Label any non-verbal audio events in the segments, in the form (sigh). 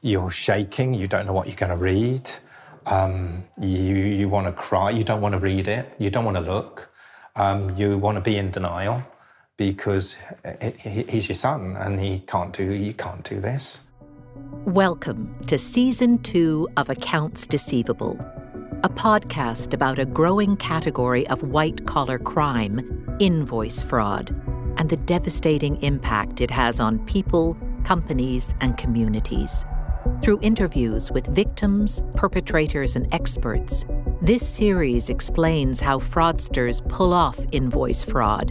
You're shaking, you don't know what you're going to read. Um, you you want to cry, you don't want to read it, you don't want to look. Um, you want to be in denial because he's your son and he can't do you can't do this. Welcome to season two of Accounts Deceivable, a podcast about a growing category of white collar crime, invoice fraud, and the devastating impact it has on people, companies, and communities. Through interviews with victims, perpetrators, and experts, this series explains how fraudsters pull off invoice fraud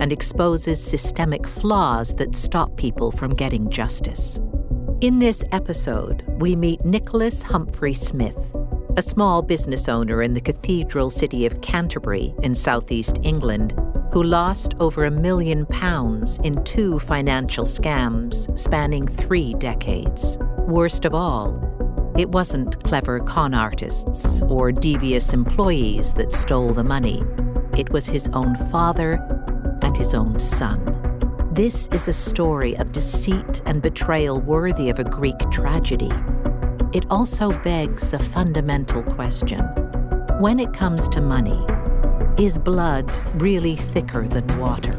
and exposes systemic flaws that stop people from getting justice. In this episode, we meet Nicholas Humphery Smith, a small business owner in the cathedral city of Canterbury in southeast England, who lost over a million pounds in two financial scams spanning three decades. Worst of all, it wasn't clever con artists or devious employees that stole the money. It was his own father and his own son. This is a story of deceit and betrayal worthy of a Greek tragedy. It also begs a fundamental question. When it comes to money, is blood really thicker than water?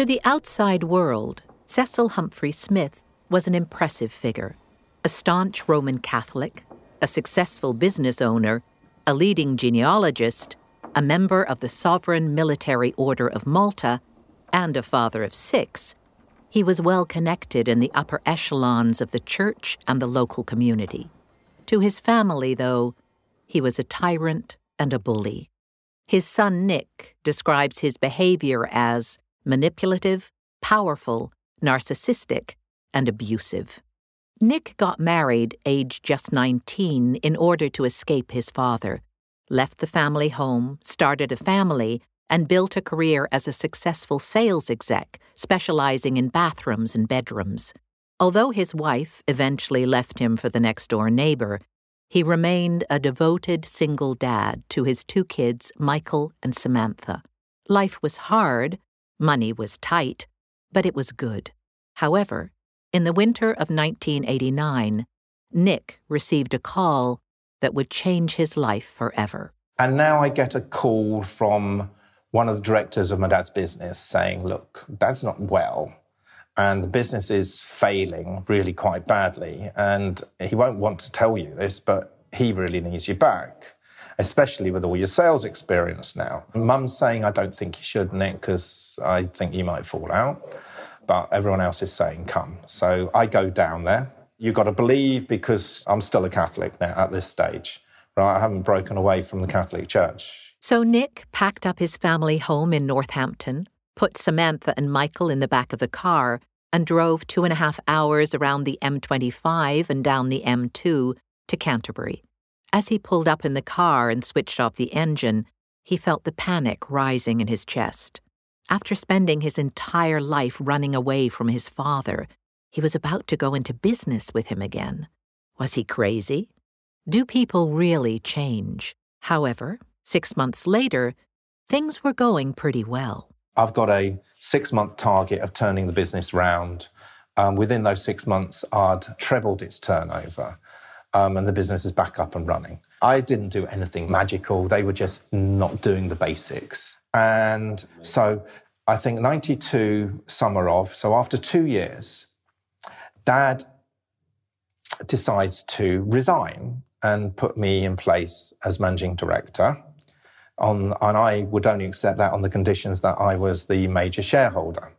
To the outside world, Cecil Humphery Smith was an impressive figure a staunch Roman Catholic, a successful business owner, a leading genealogist, a member of the Sovereign Military Order of Malta, and a father of six. He was well connected in the upper echelons of the church and the local community. To his family, though, he was a tyrant and a bully. His son Nick describes his behavior as manipulative, powerful, narcissistic, and abusive. Nick got married aged just 19 in order to escape his father, left the family home, started a family, and built a career as a successful sales exec, specializing in bathrooms and bedrooms. Although his wife eventually left him for the next door neighbor, he remained a devoted single dad to his two kids, Michael and Samantha. Life was hard, Money was tight, but it was good. However, in the winter of 1989, Nick received a call that would change his life forever. And now I get a call from one of the directors of my dad's business saying, Look, dad's not well, and the business is failing really quite badly. And he won't want to tell you this, but he really needs you back especially with all your sales experience now. Mum's saying, I don't think you should, Nick, because I think you might fall out. But everyone else is saying, come. So I go down there. You've got to believe because I'm still a Catholic now at this stage, right? I haven't broken away from the Catholic Church. So Nick packed up his family home in Northampton, put Samantha and Michael in the back of the car, and drove two and a half hours around the M25 and down the M2 to Canterbury. As he pulled up in the car and switched off the engine, he felt the panic rising in his chest. After spending his entire life running away from his father, he was about to go into business with him again. Was he crazy? Do people really change? However, six months later, things were going pretty well. I've got a six month target of turning the business round. Um, within those six months, I'd trebled its turnover um, and the business is back up and running. I didn't do anything magical. They were just not doing the basics. And so I think 92 summer of, so after two years, dad decides to resign and put me in place as managing director. On, and I would only accept that on the conditions that I was the major shareholder,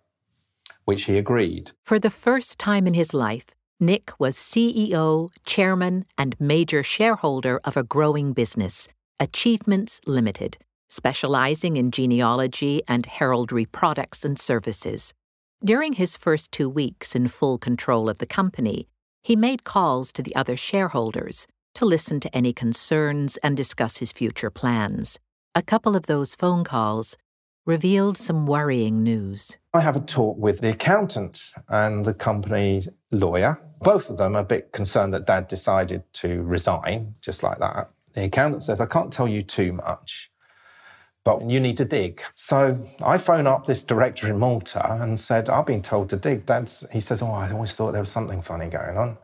which he agreed. For the first time in his life, Nick was CEO, chairman, and major shareholder of a growing business, Achievements Limited, specializing in genealogy and heraldry products and services. During his first two weeks in full control of the company, he made calls to the other shareholders to listen to any concerns and discuss his future plans. A couple of those phone calls revealed some worrying news. I have a talk with the accountant and the company lawyer. Both of them are a bit concerned that dad decided to resign just like that. The accountant says, I can't tell you too much, but you need to dig. So I phone up this director in Malta and said, I've been told to dig. Dad's, he says, Oh, I always thought there was something funny going on.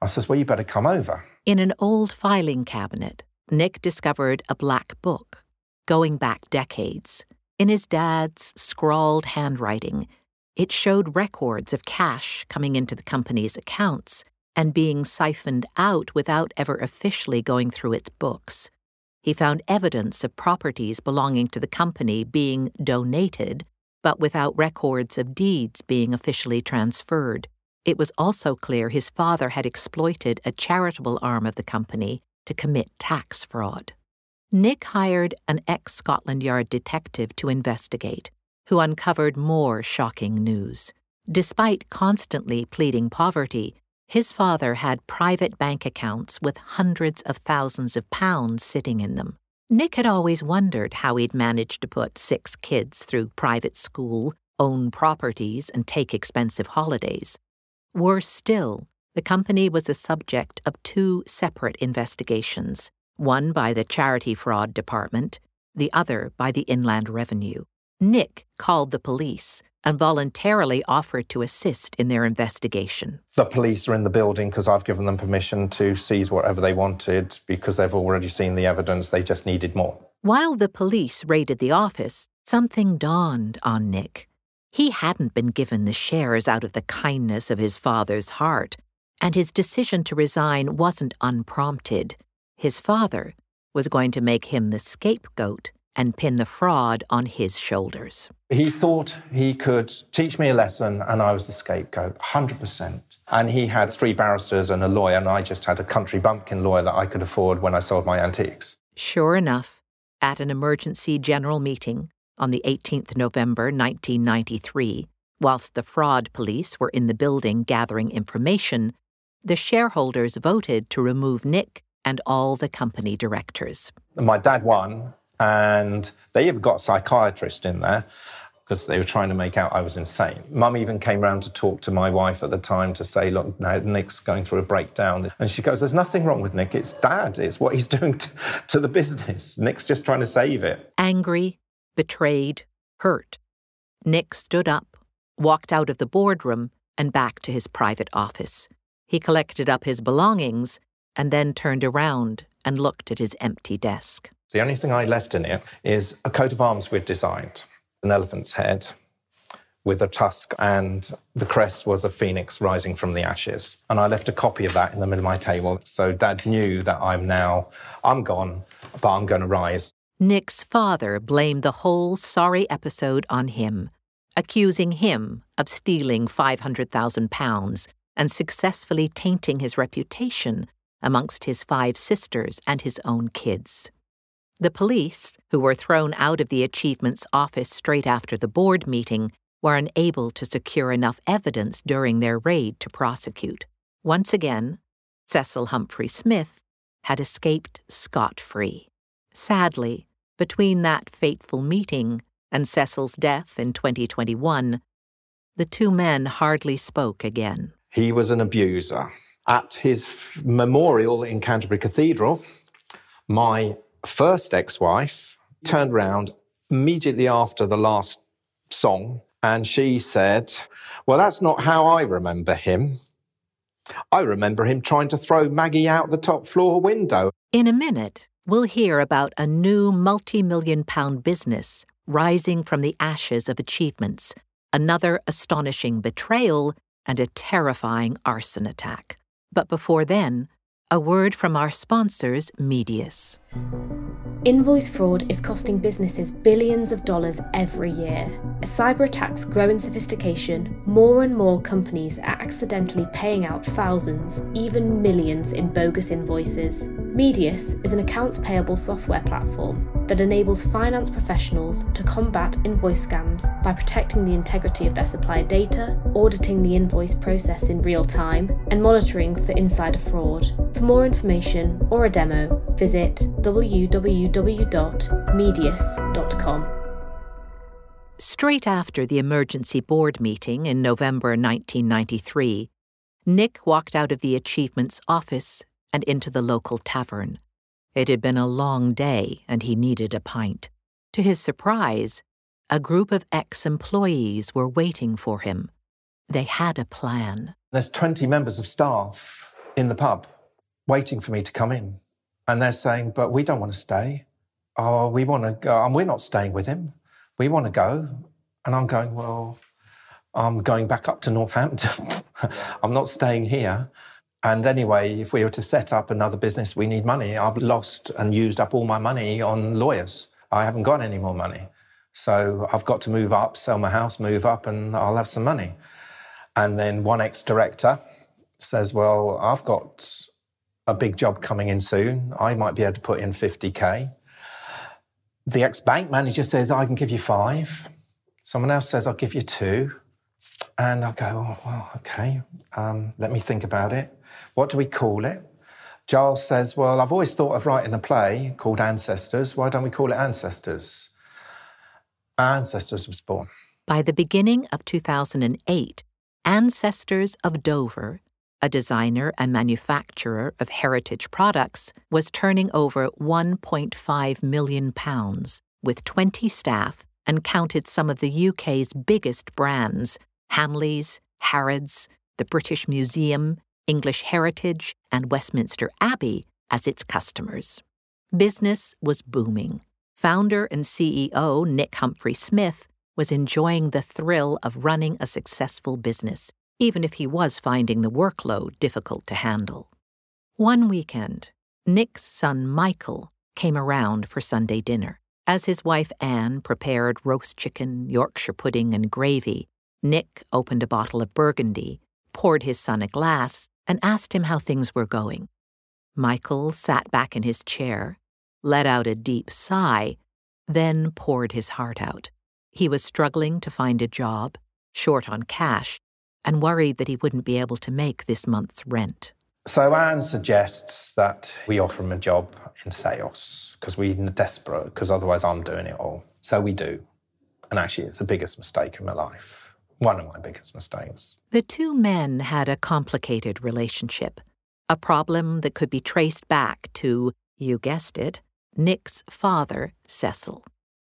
I says, Well, you better come over. In an old filing cabinet, Nick discovered a black book going back decades. In his dad's scrawled handwriting, it showed records of cash coming into the company's accounts and being siphoned out without ever officially going through its books. He found evidence of properties belonging to the company being donated, but without records of deeds being officially transferred. It was also clear his father had exploited a charitable arm of the company to commit tax fraud. Nick hired an ex Scotland Yard detective to investigate, who uncovered more shocking news. Despite constantly pleading poverty, his father had private bank accounts with hundreds of thousands of pounds sitting in them. Nick had always wondered how he'd managed to put six kids through private school, own properties, and take expensive holidays. Worse still, the company was the subject of two separate investigations one by the Charity Fraud Department, the other by the Inland Revenue. Nick called the police, and voluntarily offered to assist in their investigation. The police are in the building because I've given them permission to seize whatever they wanted because they've already seen the evidence, they just needed more. While the police raided the office, something dawned on Nick. He hadn't been given the shares out of the kindness of his father's heart, and his decision to resign wasn't unprompted. His father was going to make him the scapegoat and pin the fraud on his shoulders. He thought he could teach me a lesson and I was the scapegoat, 100%. And he had three barristers and a lawyer, and I just had a country bumpkin lawyer that I could afford when I sold my antiques. Sure enough, at an emergency general meeting on the 18th November 1993, whilst the fraud police were in the building gathering information, the shareholders voted to remove Nick and all the company directors. My dad won, and they even got a psychiatrist in there because they were trying to make out I was insane. Mum even came round to talk to my wife at the time to say, look, now Nick's going through a breakdown. And she goes, there's nothing wrong with Nick. It's dad. It's what he's (laughs) doing to, to the business. Nick's just trying to save it. Angry, betrayed, hurt. Nick stood up, walked out of the boardroom, and back to his private office. He collected up his belongings and then turned around and looked at his empty desk. The only thing I left in it is a coat of arms we'd designed an elephant's head with a tusk, and the crest was a phoenix rising from the ashes. And I left a copy of that in the middle of my table. So dad knew that I'm now, I'm gone, but I'm going to rise. Nick's father blamed the whole sorry episode on him, accusing him of stealing £500,000 and successfully tainting his reputation amongst his five sisters and his own kids. The police, who were thrown out of the Achievements office straight after the board meeting, were unable to secure enough evidence during their raid to prosecute. Once again, Cecil Humphery Smith had escaped scot free. Sadly, between that fateful meeting and Cecil's death in 2021, the two men hardly spoke again. He was an abuser. At his memorial in Canterbury Cathedral, my first ex wife turned around immediately after the last song and she said, Well, that's not how I remember him. I remember him trying to throw Maggie out the top floor window. In a minute, we'll hear about a new multi million pound business rising from the ashes of achievements, another astonishing betrayal, and a terrifying arson attack. But before then, a word from our sponsors, Medius. Invoice fraud is costing businesses billions of dollars every year. As cyber attacks grow in sophistication, more and more companies are accidentally paying out thousands, even millions in bogus invoices. Medius is an accounts payable software platform that enables finance professionals to combat invoice scams by protecting the integrity of their supplier data, auditing the invoice process in real time, and monitoring for insider fraud. For more information or a demo, visit www.medius.com. Straight after the emergency board meeting in November 1993, Nick walked out of the Achievements office and into the local tavern. It had been a long day and he needed a pint. To his surprise, a group of ex employees were waiting for him. They had a plan. There's 20 members of staff in the pub waiting for me to come in. And they're saying, but we don't want to stay. Oh, we want to go. And we're not staying with him. We want to go. And I'm going, well, I'm going back up to Northampton. (laughs) I'm not staying here. And anyway, if we were to set up another business, we need money. I've lost and used up all my money on lawyers. I haven't got any more money. So I've got to move up, sell my house, move up, and I'll have some money. And then one ex director says, Well, I've got a big job coming in soon. I might be able to put in 50K. The ex bank manager says, I can give you five. Someone else says, I'll give you two. And I go, oh, well, okay, um, let me think about it. What do we call it? Giles says, well, I've always thought of writing a play called Ancestors. Why don't we call it Ancestors? Ancestors was born. By the beginning of 2008, Ancestors of Dover, a designer and manufacturer of heritage products, was turning over 1.5 million pounds with 20 staff and counted some of the UK's biggest brands Hamleys, Harrods, the British Museum, English Heritage, and Westminster Abbey as its customers. Business was booming. Founder and CEO Nick Humphery Smith was enjoying the thrill of running a successful business, even if he was finding the workload difficult to handle. One weekend, Nick's son Michael came around for Sunday dinner. As his wife Anne prepared roast chicken, Yorkshire pudding, and gravy, Nick opened a bottle of Burgundy, poured his son a glass, and asked him how things were going. Michael sat back in his chair, let out a deep sigh, then poured his heart out. He was struggling to find a job, short on cash, and worried that he wouldn't be able to make this month's rent. So Anne suggests that we offer him a job in sales because we're desperate, because otherwise I'm doing it all. So we do. And actually, it's the biggest mistake in my life. One of my biggest mistakes. The two men had a complicated relationship, a problem that could be traced back to, you guessed it, Nick's father, Cecil.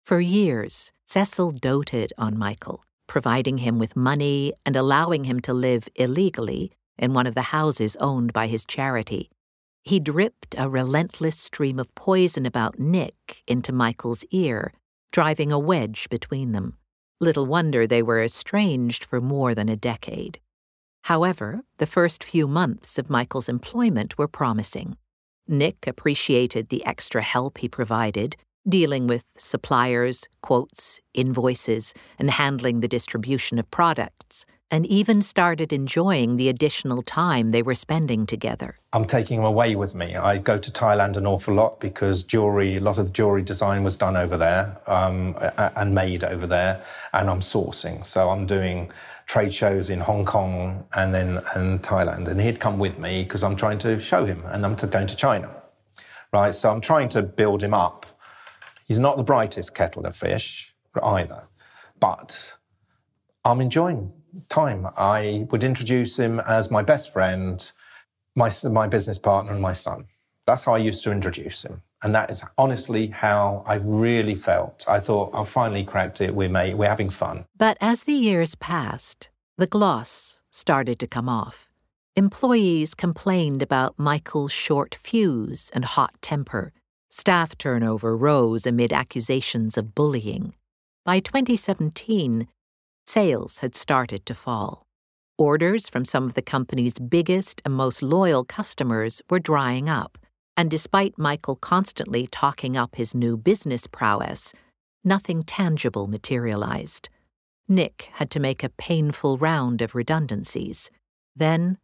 For years, Cecil doted on Michael, providing him with money and allowing him to live illegally in one of the houses owned by his charity. He dripped a relentless stream of poison about Nick into Michael's ear, driving a wedge between them. Little wonder they were estranged for more than a decade. However, the first few months of Michael's employment were promising. Nick appreciated the extra help he provided, dealing with suppliers, quotes, invoices, and handling the distribution of products and even started enjoying the additional time they were spending together. I'm taking them away with me. I go to Thailand an awful lot because jewelry, a lot of the jewelry design was done over there um, and made over there, and I'm sourcing. So I'm doing trade shows in Hong Kong and then and Thailand, and he'd come with me because I'm trying to show him, and I'm going to China, right? So I'm trying to build him up. He's not the brightest kettle of fish either, but I'm enjoying time. I would introduce him as my best friend, my, my business partner, and my son. That's how I used to introduce him. And that is honestly how I really felt. I thought, I've finally cracked it. We're, we're having fun. But as the years passed, the gloss started to come off. Employees complained about Michael's short fuse and hot temper. Staff turnover rose amid accusations of bullying. By 2017, sales had started to fall. Orders from some of the company's biggest and most loyal customers were drying up, and despite Michael constantly talking up his new business prowess, nothing tangible materialized. Nick had to make a painful round of redundancies. Then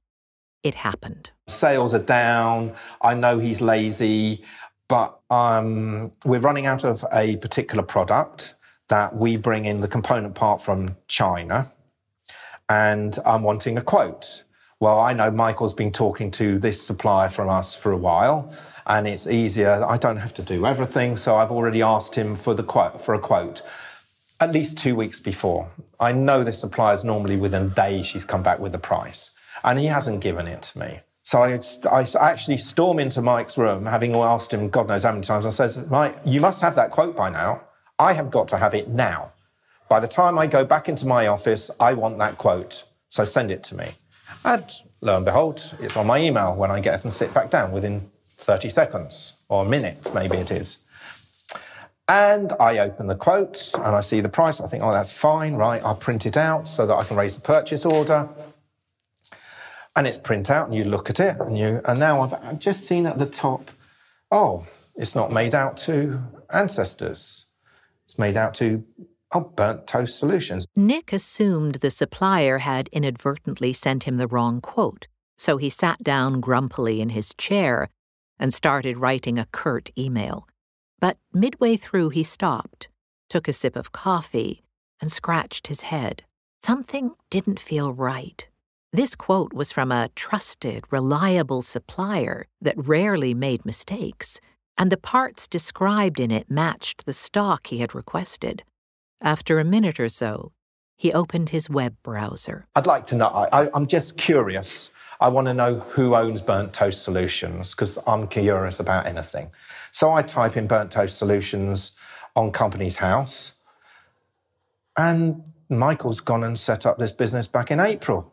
it happened. Sales are down. I know he's lazy, but um, we're running out of a particular product that we bring in the component part from China and I'm wanting a quote. Well, I know Michael's been talking to this supplier from us for a while and it's easier. I don't have to do everything, so I've already asked him for the quote for a quote. at least two weeks before. I know this supplier's normally within a day she's come back with the price, and he hasn't given it to me. So I, I actually storm into Mike's room, having asked him God knows how many times. I says, Mike, you must have that quote by now. I have got to have it now. By the time I go back into my office, I want that quote. So send it to me. And lo and behold, it's on my email when I get up and sit back down within 30 seconds or a minute, maybe it is. And I open the quote and I see the price. I think, oh, that's fine, right? I'll print it out so that I can raise the purchase order. And it's print out, and you look at it, and you and now I've, I've just seen at the top, oh, it's not made out to ancestors. It's made out to oh, burnt toast solutions. Nick assumed the supplier had inadvertently sent him the wrong quote, so he sat down grumpily in his chair and started writing a curt email. But midway through, he stopped, took a sip of coffee, and scratched his head. Something didn't feel right. This quote was from a trusted, reliable supplier that rarely made mistakes, and the parts described in it matched the stock he had requested. After a minute or so, he opened his web browser. I'd like to know, I, am just curious. I want to know who owns Burnt Toast Solutions because I'm curious about anything. So I type in burnt toast solutions on Companies House, and Michael's gone and set up this business back in April,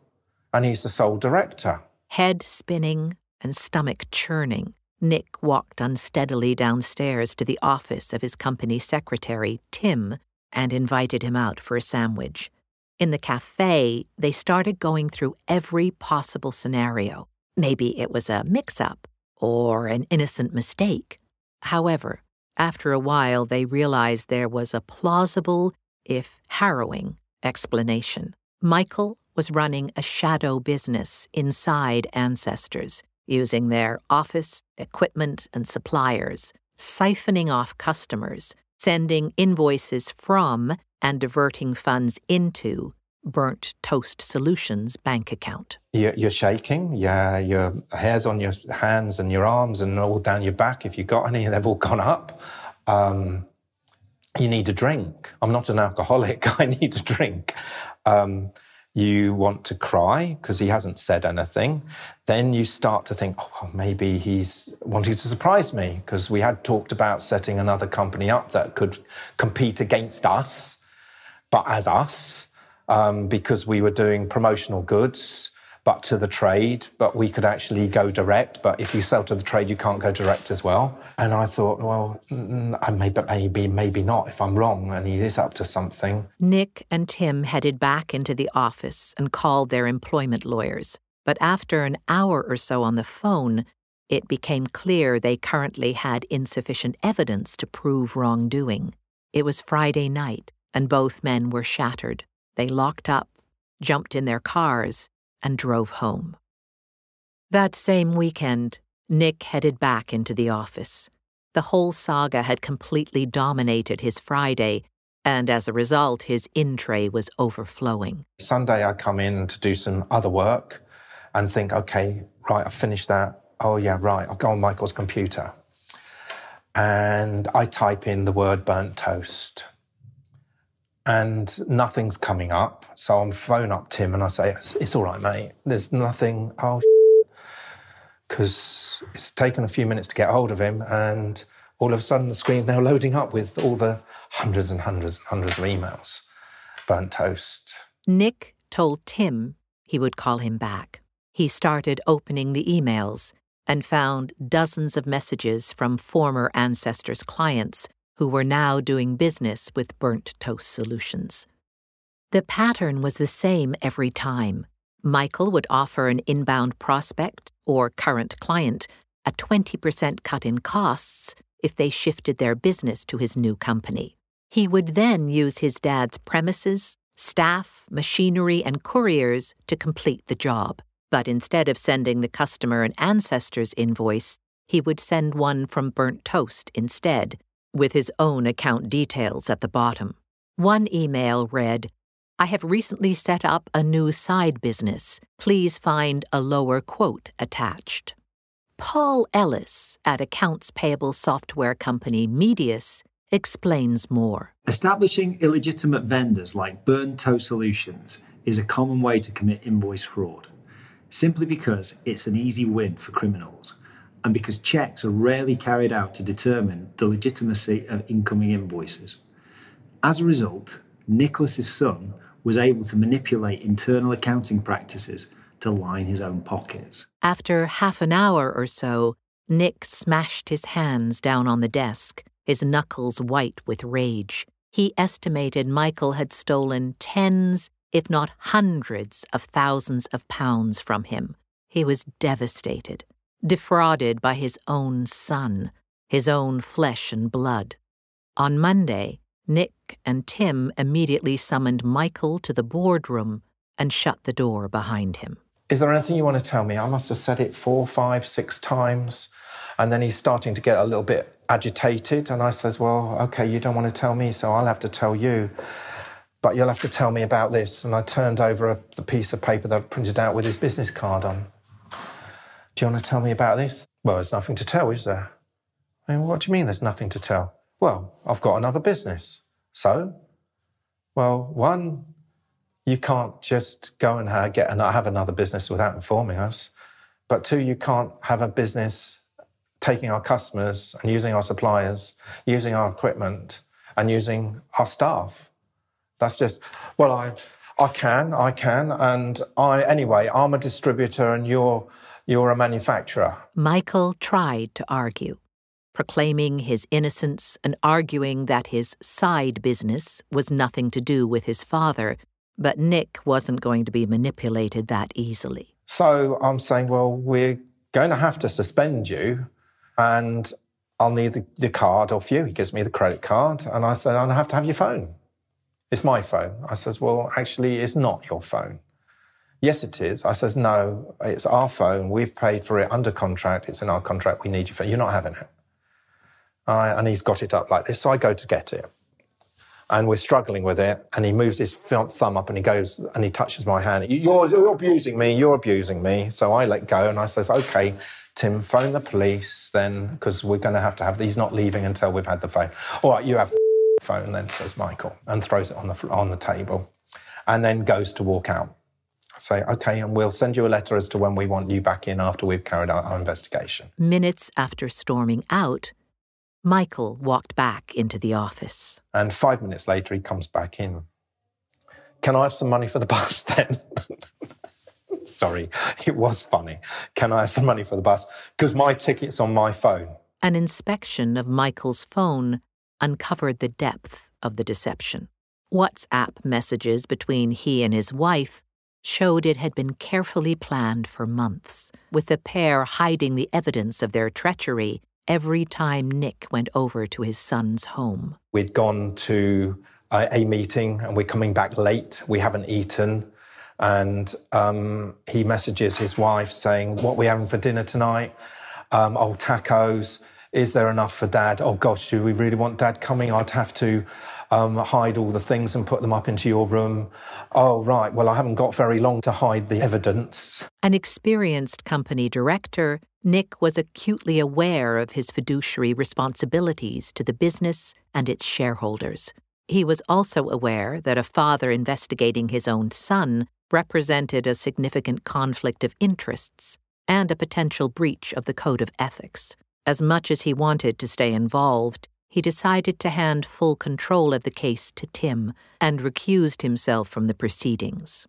and he's the sole director. Head spinning and stomach churning, Nick walked unsteadily downstairs to the office of his company secretary, Tim, and invited him out for a sandwich. In the cafe, they started going through every possible scenario. Maybe it was a mix up or an innocent mistake. However, after a while, they realized there was a plausible, if harrowing, explanation. Michael was running a shadow business inside Ancestors, using their office, equipment, and suppliers, siphoning off customers, sending invoices from, and diverting funds into Burnt Toast Solutions bank account. You're, shaking. Yeah, your hairs on your hands and your arms and all down your back, if you've got any, (laughs) they've all gone up. Um, you need a drink. I'm not an alcoholic. (laughs) I need a drink. Um, you want to cry because he hasn't said anything. Then you start to think, oh, well, maybe he's wanting to surprise me because we had talked about setting another company up that could compete against us, but as us um, because we were doing promotional goods, but to the trade, but we could actually go direct. But if you sell to the trade, you can't go direct as well. And I thought, well, mm, maybe, maybe, maybe not if I'm wrong and he is up to something. Nick and Tim headed back into the office and called their employment lawyers. But after an hour or so on the phone, it became clear they currently had insufficient evidence to prove wrongdoing. It was Friday night, and both men were shattered. They locked up, jumped in their cars, and drove home. That same weekend, Nick headed back into the office. The whole saga had completely dominated his Friday, and as a result, his in tray was overflowing. Sunday, I come in to do some other work and think, okay, right, I finished that. Oh, yeah, right, I'll go on Michael's computer. And I type in the word burnt toast and nothing's coming up. So I'm phone up Tim and I say, it's, it's all right, mate. There's nothing. Oh, because it's taken a few minutes to get hold of him, and all of a sudden the screen's now loading up with all the hundreds and hundreds and hundreds of emails. Burnt toast. Nick told Tim he would call him back. He started opening the emails and found dozens of messages from former Ancestors clients who were now doing business with burnt toast solutions. The pattern was the same every time. Michael would offer an inbound prospect or current client a 20% cut in costs if they shifted their business to his new company. He would then use his dad's premises, staff, machinery, and couriers to complete the job. But instead of sending the customer an ancestor's invoice, he would send one from Burnt Toast instead, with his own account details at the bottom. One email read, I have recently set up a new side business. Please find a lower quote attached. Paul Ellis at accounts payable software company Medius explains more. Establishing illegitimate vendors like Burnt Toast Solutions is a common way to commit invoice fraud, simply because it's an easy win for criminals and because checks are rarely carried out to determine the legitimacy of incoming invoices. As a result, Nicholas's son was able to manipulate internal accounting practices to line his own pockets. After half an hour or so, Nick smashed his hands down on the desk, his knuckles white with rage. He estimated Michael had stolen tens, if not hundreds, of thousands of pounds from him. He was devastated, defrauded by his own son, his own flesh and blood. On Monday, Nick and Tim immediately summoned Michael to the boardroom and shut the door behind him. Is there anything you want to tell me? I must have said it four, five, six times. And then he's starting to get a little bit agitated. And I says, Well, okay, you don't want to tell me, so I'll have to tell you. But you'll have to tell me about this. And I turned over a, the piece of paper that I printed out with his business card on. Do you want to tell me about this? Well, there's nothing to tell, is there? I mean, what do you mean there's nothing to tell? Well, I've got another business. So? Well, one, you can't just go and get and have another business without informing us. But two, you can't have a business taking our customers and using our suppliers, using our equipment, and using our staff. That's just, well, I, I can, I can, and I anyway. I'm a distributor, and you're you're a manufacturer. Michael tried to argue, proclaiming his innocence and arguing that his side business was nothing to do with his father, but Nick wasn't going to be manipulated that easily. So I'm saying, well, we're going to have to suspend you, and I'll need the, the card off you. He gives me the credit card, and I said, I'll have to have your phone. It's my phone. I says, well, actually, it's not your phone. Yes, it is. I says, no, it's our phone. We've paid for it under contract. It's in our contract. We need your phone. You're not having it. And he's got it up like this. So I go to get it. And we're struggling with it. And he moves his thumb up and he goes and he touches my hand. You're, you're abusing me. You're abusing me. So I let go and I says, okay, Tim, phone the police then, because we're going to have to have these not leaving until we've had the phone. All right, you have the phone then, says Michael, and throws it on the, on the table and then goes to walk out say, okay, and we'll send you a letter as to when we want you back in after we've carried out our investigation. Minutes after storming out, Michael walked back into the office. And five minutes later, he comes back in. Can I have some money for the (laughs) bus then? (laughs) Sorry, it was funny. Can I have some money for the bus? Because my ticket's on my phone. An inspection of Michael's phone uncovered the depth of the deception. WhatsApp messages between he and his wife showed it had been carefully planned for months, with the pair hiding the evidence of their treachery every time Nick went over to his son's home. We'd gone to a, meeting and we're coming back late. We haven't eaten. And um, he messages his wife saying, What are we having for dinner tonight? Um, oh, tacos. Is there enough for dad? Oh, gosh, do we really want dad coming? I'd have to um, hide all the things and put them up into your room. Oh, right. Well, I haven't got very long to hide the evidence. An experienced company director, Nick was acutely aware of his fiduciary responsibilities to the business and its shareholders. He was also aware that a father investigating his own son represented a significant conflict of interests and a potential breach of the code of ethics. As much as he wanted to stay involved, he decided to hand full control of the case to Tim and recused himself from the proceedings.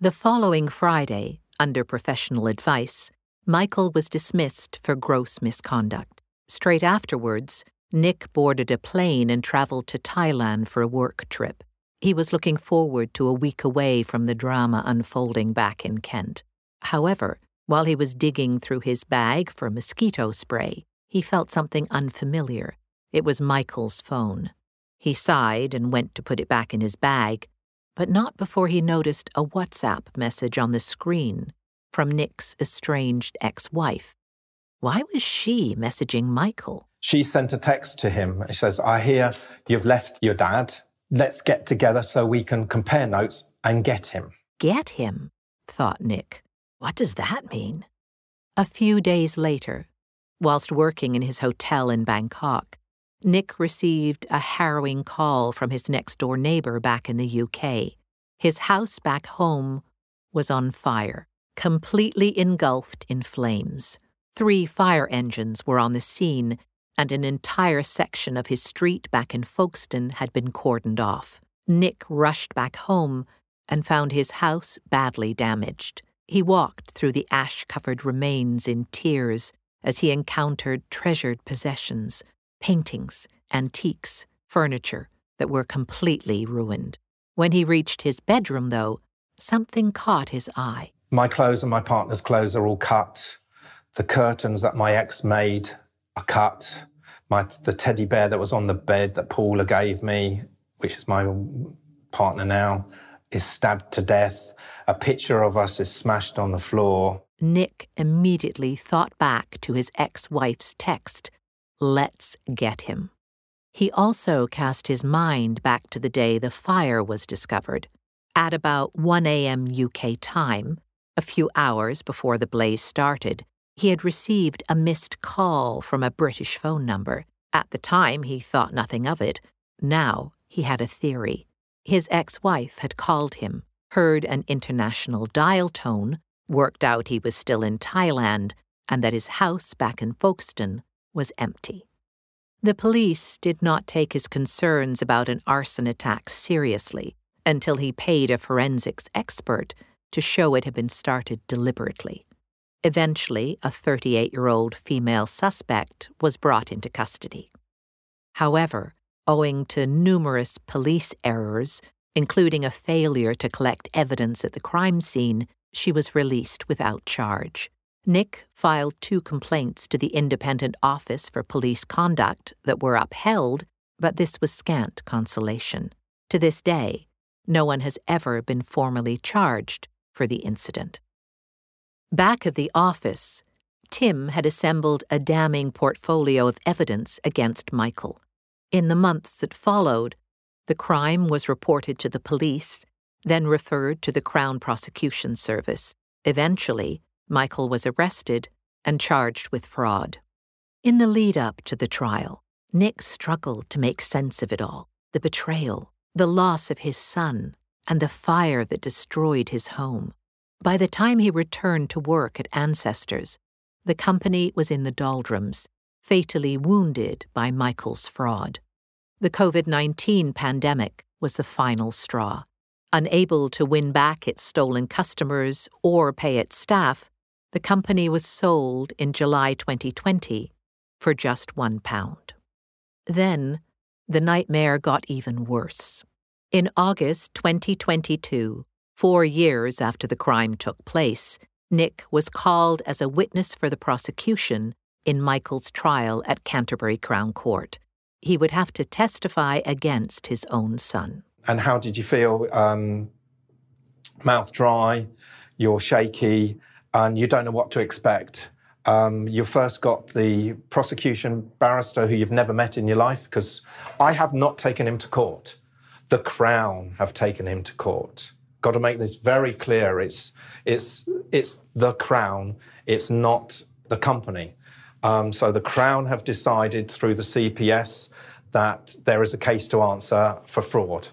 The following Friday, under professional advice, Michael was dismissed for gross misconduct. Straight afterwards, Nick boarded a plane and traveled to Thailand for a work trip. He was looking forward to a week away from the drama unfolding back in Kent. However, while he was digging through his bag for mosquito spray, he felt something unfamiliar it was Michael's phone. He sighed and went to put it back in his bag, but not before he noticed a WhatsApp message on the screen from Nick's estranged ex wife. Why was she messaging Michael? She sent a text to him. She says, I hear you've left your dad. Let's get together so we can compare notes and get him. Get him, thought Nick. What does that mean? A few days later, whilst working in his hotel in Bangkok, Nick received a harrowing call from his next door neighbor back in the UK. His house back home was on fire, completely engulfed in flames. Three fire engines were on the scene, and an entire section of his street back in Folkestone had been cordoned off. Nick rushed back home and found his house badly damaged. He walked through the ash covered remains in tears as he encountered treasured possessions, paintings, antiques, furniture that were completely ruined. When he reached his bedroom, though, something caught his eye. My clothes and my partner's clothes are all cut. The curtains that my ex made are cut. My, the teddy bear that was on the bed that Paula gave me, which is my partner now, is stabbed to death. A picture of us is smashed on the floor. Nick immediately thought back to his ex wife's text, Let's get him. He also cast his mind back to the day the fire was discovered. At about 1 a.m. UK time, a few hours before the blaze started, he had received a missed call from a British phone number. At the time, he thought nothing of it. Now, he had a theory. His ex wife had called him, heard an international dial tone, worked out he was still in Thailand, and that his house back in Folkestone was empty. The police did not take his concerns about an arson attack seriously until he paid a forensics expert to show it had been started deliberately. Eventually, a 38 year old female suspect was brought into custody. However, owing to numerous police errors, including a failure to collect evidence at the crime scene, she was released without charge. Nick filed two complaints to the Independent Office for Police Conduct that were upheld, but this was scant consolation. To this day, no one has ever been formally charged for the incident. Back at the office, Tim had assembled a damning portfolio of evidence against Michael. In the months that followed, the crime was reported to the police, then referred to the Crown Prosecution Service. Eventually, Michael was arrested and charged with fraud. In the lead up to the trial, Nick struggled to make sense of it all the betrayal, the loss of his son, and the fire that destroyed his home. By the time he returned to work at Ancestors, the company was in the doldrums, fatally wounded by Michael's fraud. The COVID 19 pandemic was the final straw. Unable to win back its stolen customers or pay its staff, the company was sold in July 2020 for just one pound. Then, the nightmare got even worse. In August 2022, four years after the crime took place, Nick was called as a witness for the prosecution in Michael's trial at Canterbury Crown Court. He would have to testify against his own son. And how did you feel? Um, mouth dry, you're shaky, and you don't know what to expect. Um, you first got the prosecution barrister who you've never met in your life, because I have not taken him to court. The Crown have taken him to court. Got to make this very clear. It's it's it's the Crown. It's not the company. Um, so the Crown have decided through the CPS that there is a case to answer for fraud.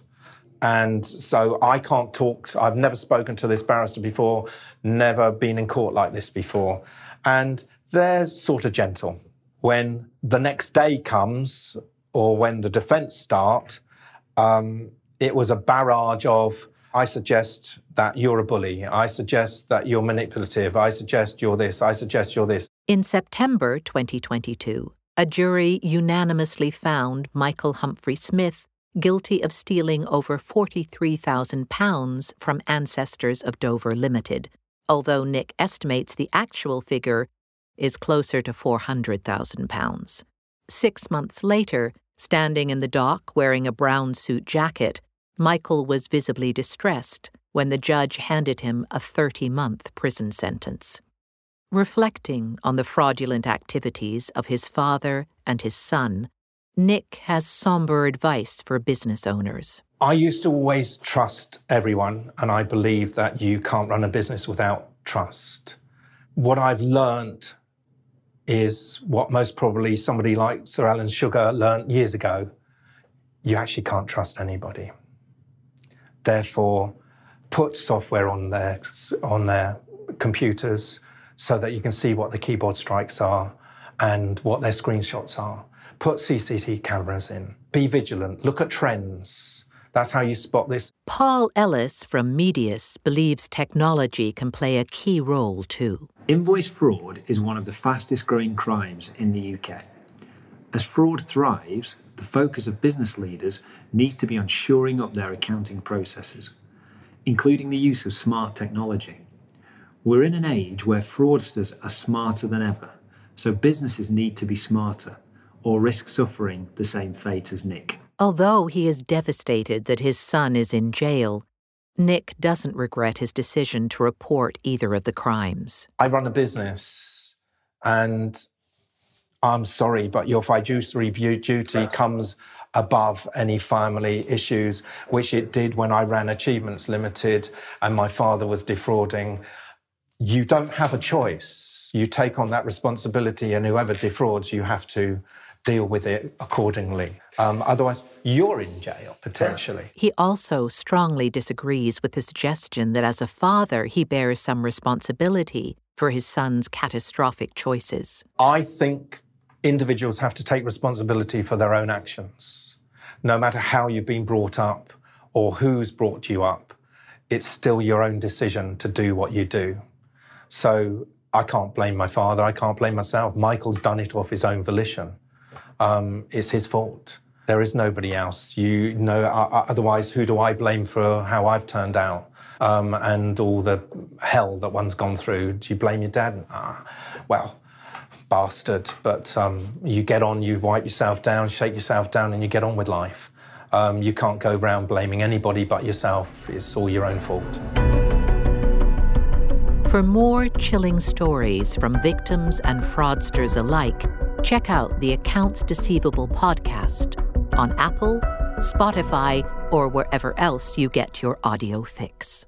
And so I can't talk, I've never spoken to this barrister before, never been in court like this before. And they're sort of gentle. When the next day comes, or when the defense start, um, it was a barrage of, I suggest that you're a bully. I suggest that you're manipulative. I suggest you're this. I suggest you're this. In September 2022, a jury unanimously found Michael Humphery Smith guilty of stealing over £43,000 from ancestors of Dover Limited, although Nick estimates the actual figure is closer to £400,000. Six months later, standing in the dock wearing a brown suit jacket, Michael was visibly distressed when the judge handed him a 30 month prison sentence. Reflecting on the fraudulent activities of his father and his son, Nick has somber advice for business owners. I used to always trust everyone, and I believe that you can't run a business without trust. What I've learned is what most probably somebody like Sir Alan Sugar learned years ago. You actually can't trust anybody. Therefore, put software on their, on their computers so that you can see what the keyboard strikes are and what their screenshots are. Put CCTV cameras in. Be vigilant. Look at trends. That's how you spot this. Paul Ellis from Medius believes technology can play a key role too. Invoice fraud is one of the fastest growing crimes in the UK. As fraud thrives, the focus of business leaders needs to be on shoring up their accounting processes, including the use of smart technology. We're in an age where fraudsters are smarter than ever, so businesses need to be smarter or risk suffering the same fate as Nick. Although he is devastated that his son is in jail, Nick doesn't regret his decision to report either of the crimes. I run a business and I'm sorry, but your fiduciary duty comes above any family issues, which it did when I ran Achievements Limited and my father was defrauding. You don't have a choice. You take on that responsibility, and whoever defrauds, you have to deal with it accordingly. Um, otherwise, you're in jail potentially. He also strongly disagrees with the suggestion that as a father, he bears some responsibility for his son's catastrophic choices. I think individuals have to take responsibility for their own actions. No matter how you've been brought up or who's brought you up, it's still your own decision to do what you do. So I can't blame my father. I can't blame myself. Michael's done it off his own volition um, it's his fault. There is nobody else. You know, otherwise, who do I blame for how I've turned out um, and all the hell that one's gone through? Do you blame your dad? Ah, well, bastard. But um, you get on, you wipe yourself down, shake yourself down, and you get on with life. Um, you can't go around blaming anybody but yourself. It's all your own fault. For more chilling stories from victims and fraudsters alike, check out the Accounts Deceivable podcast on Apple, Spotify, or wherever else you get your audio fix.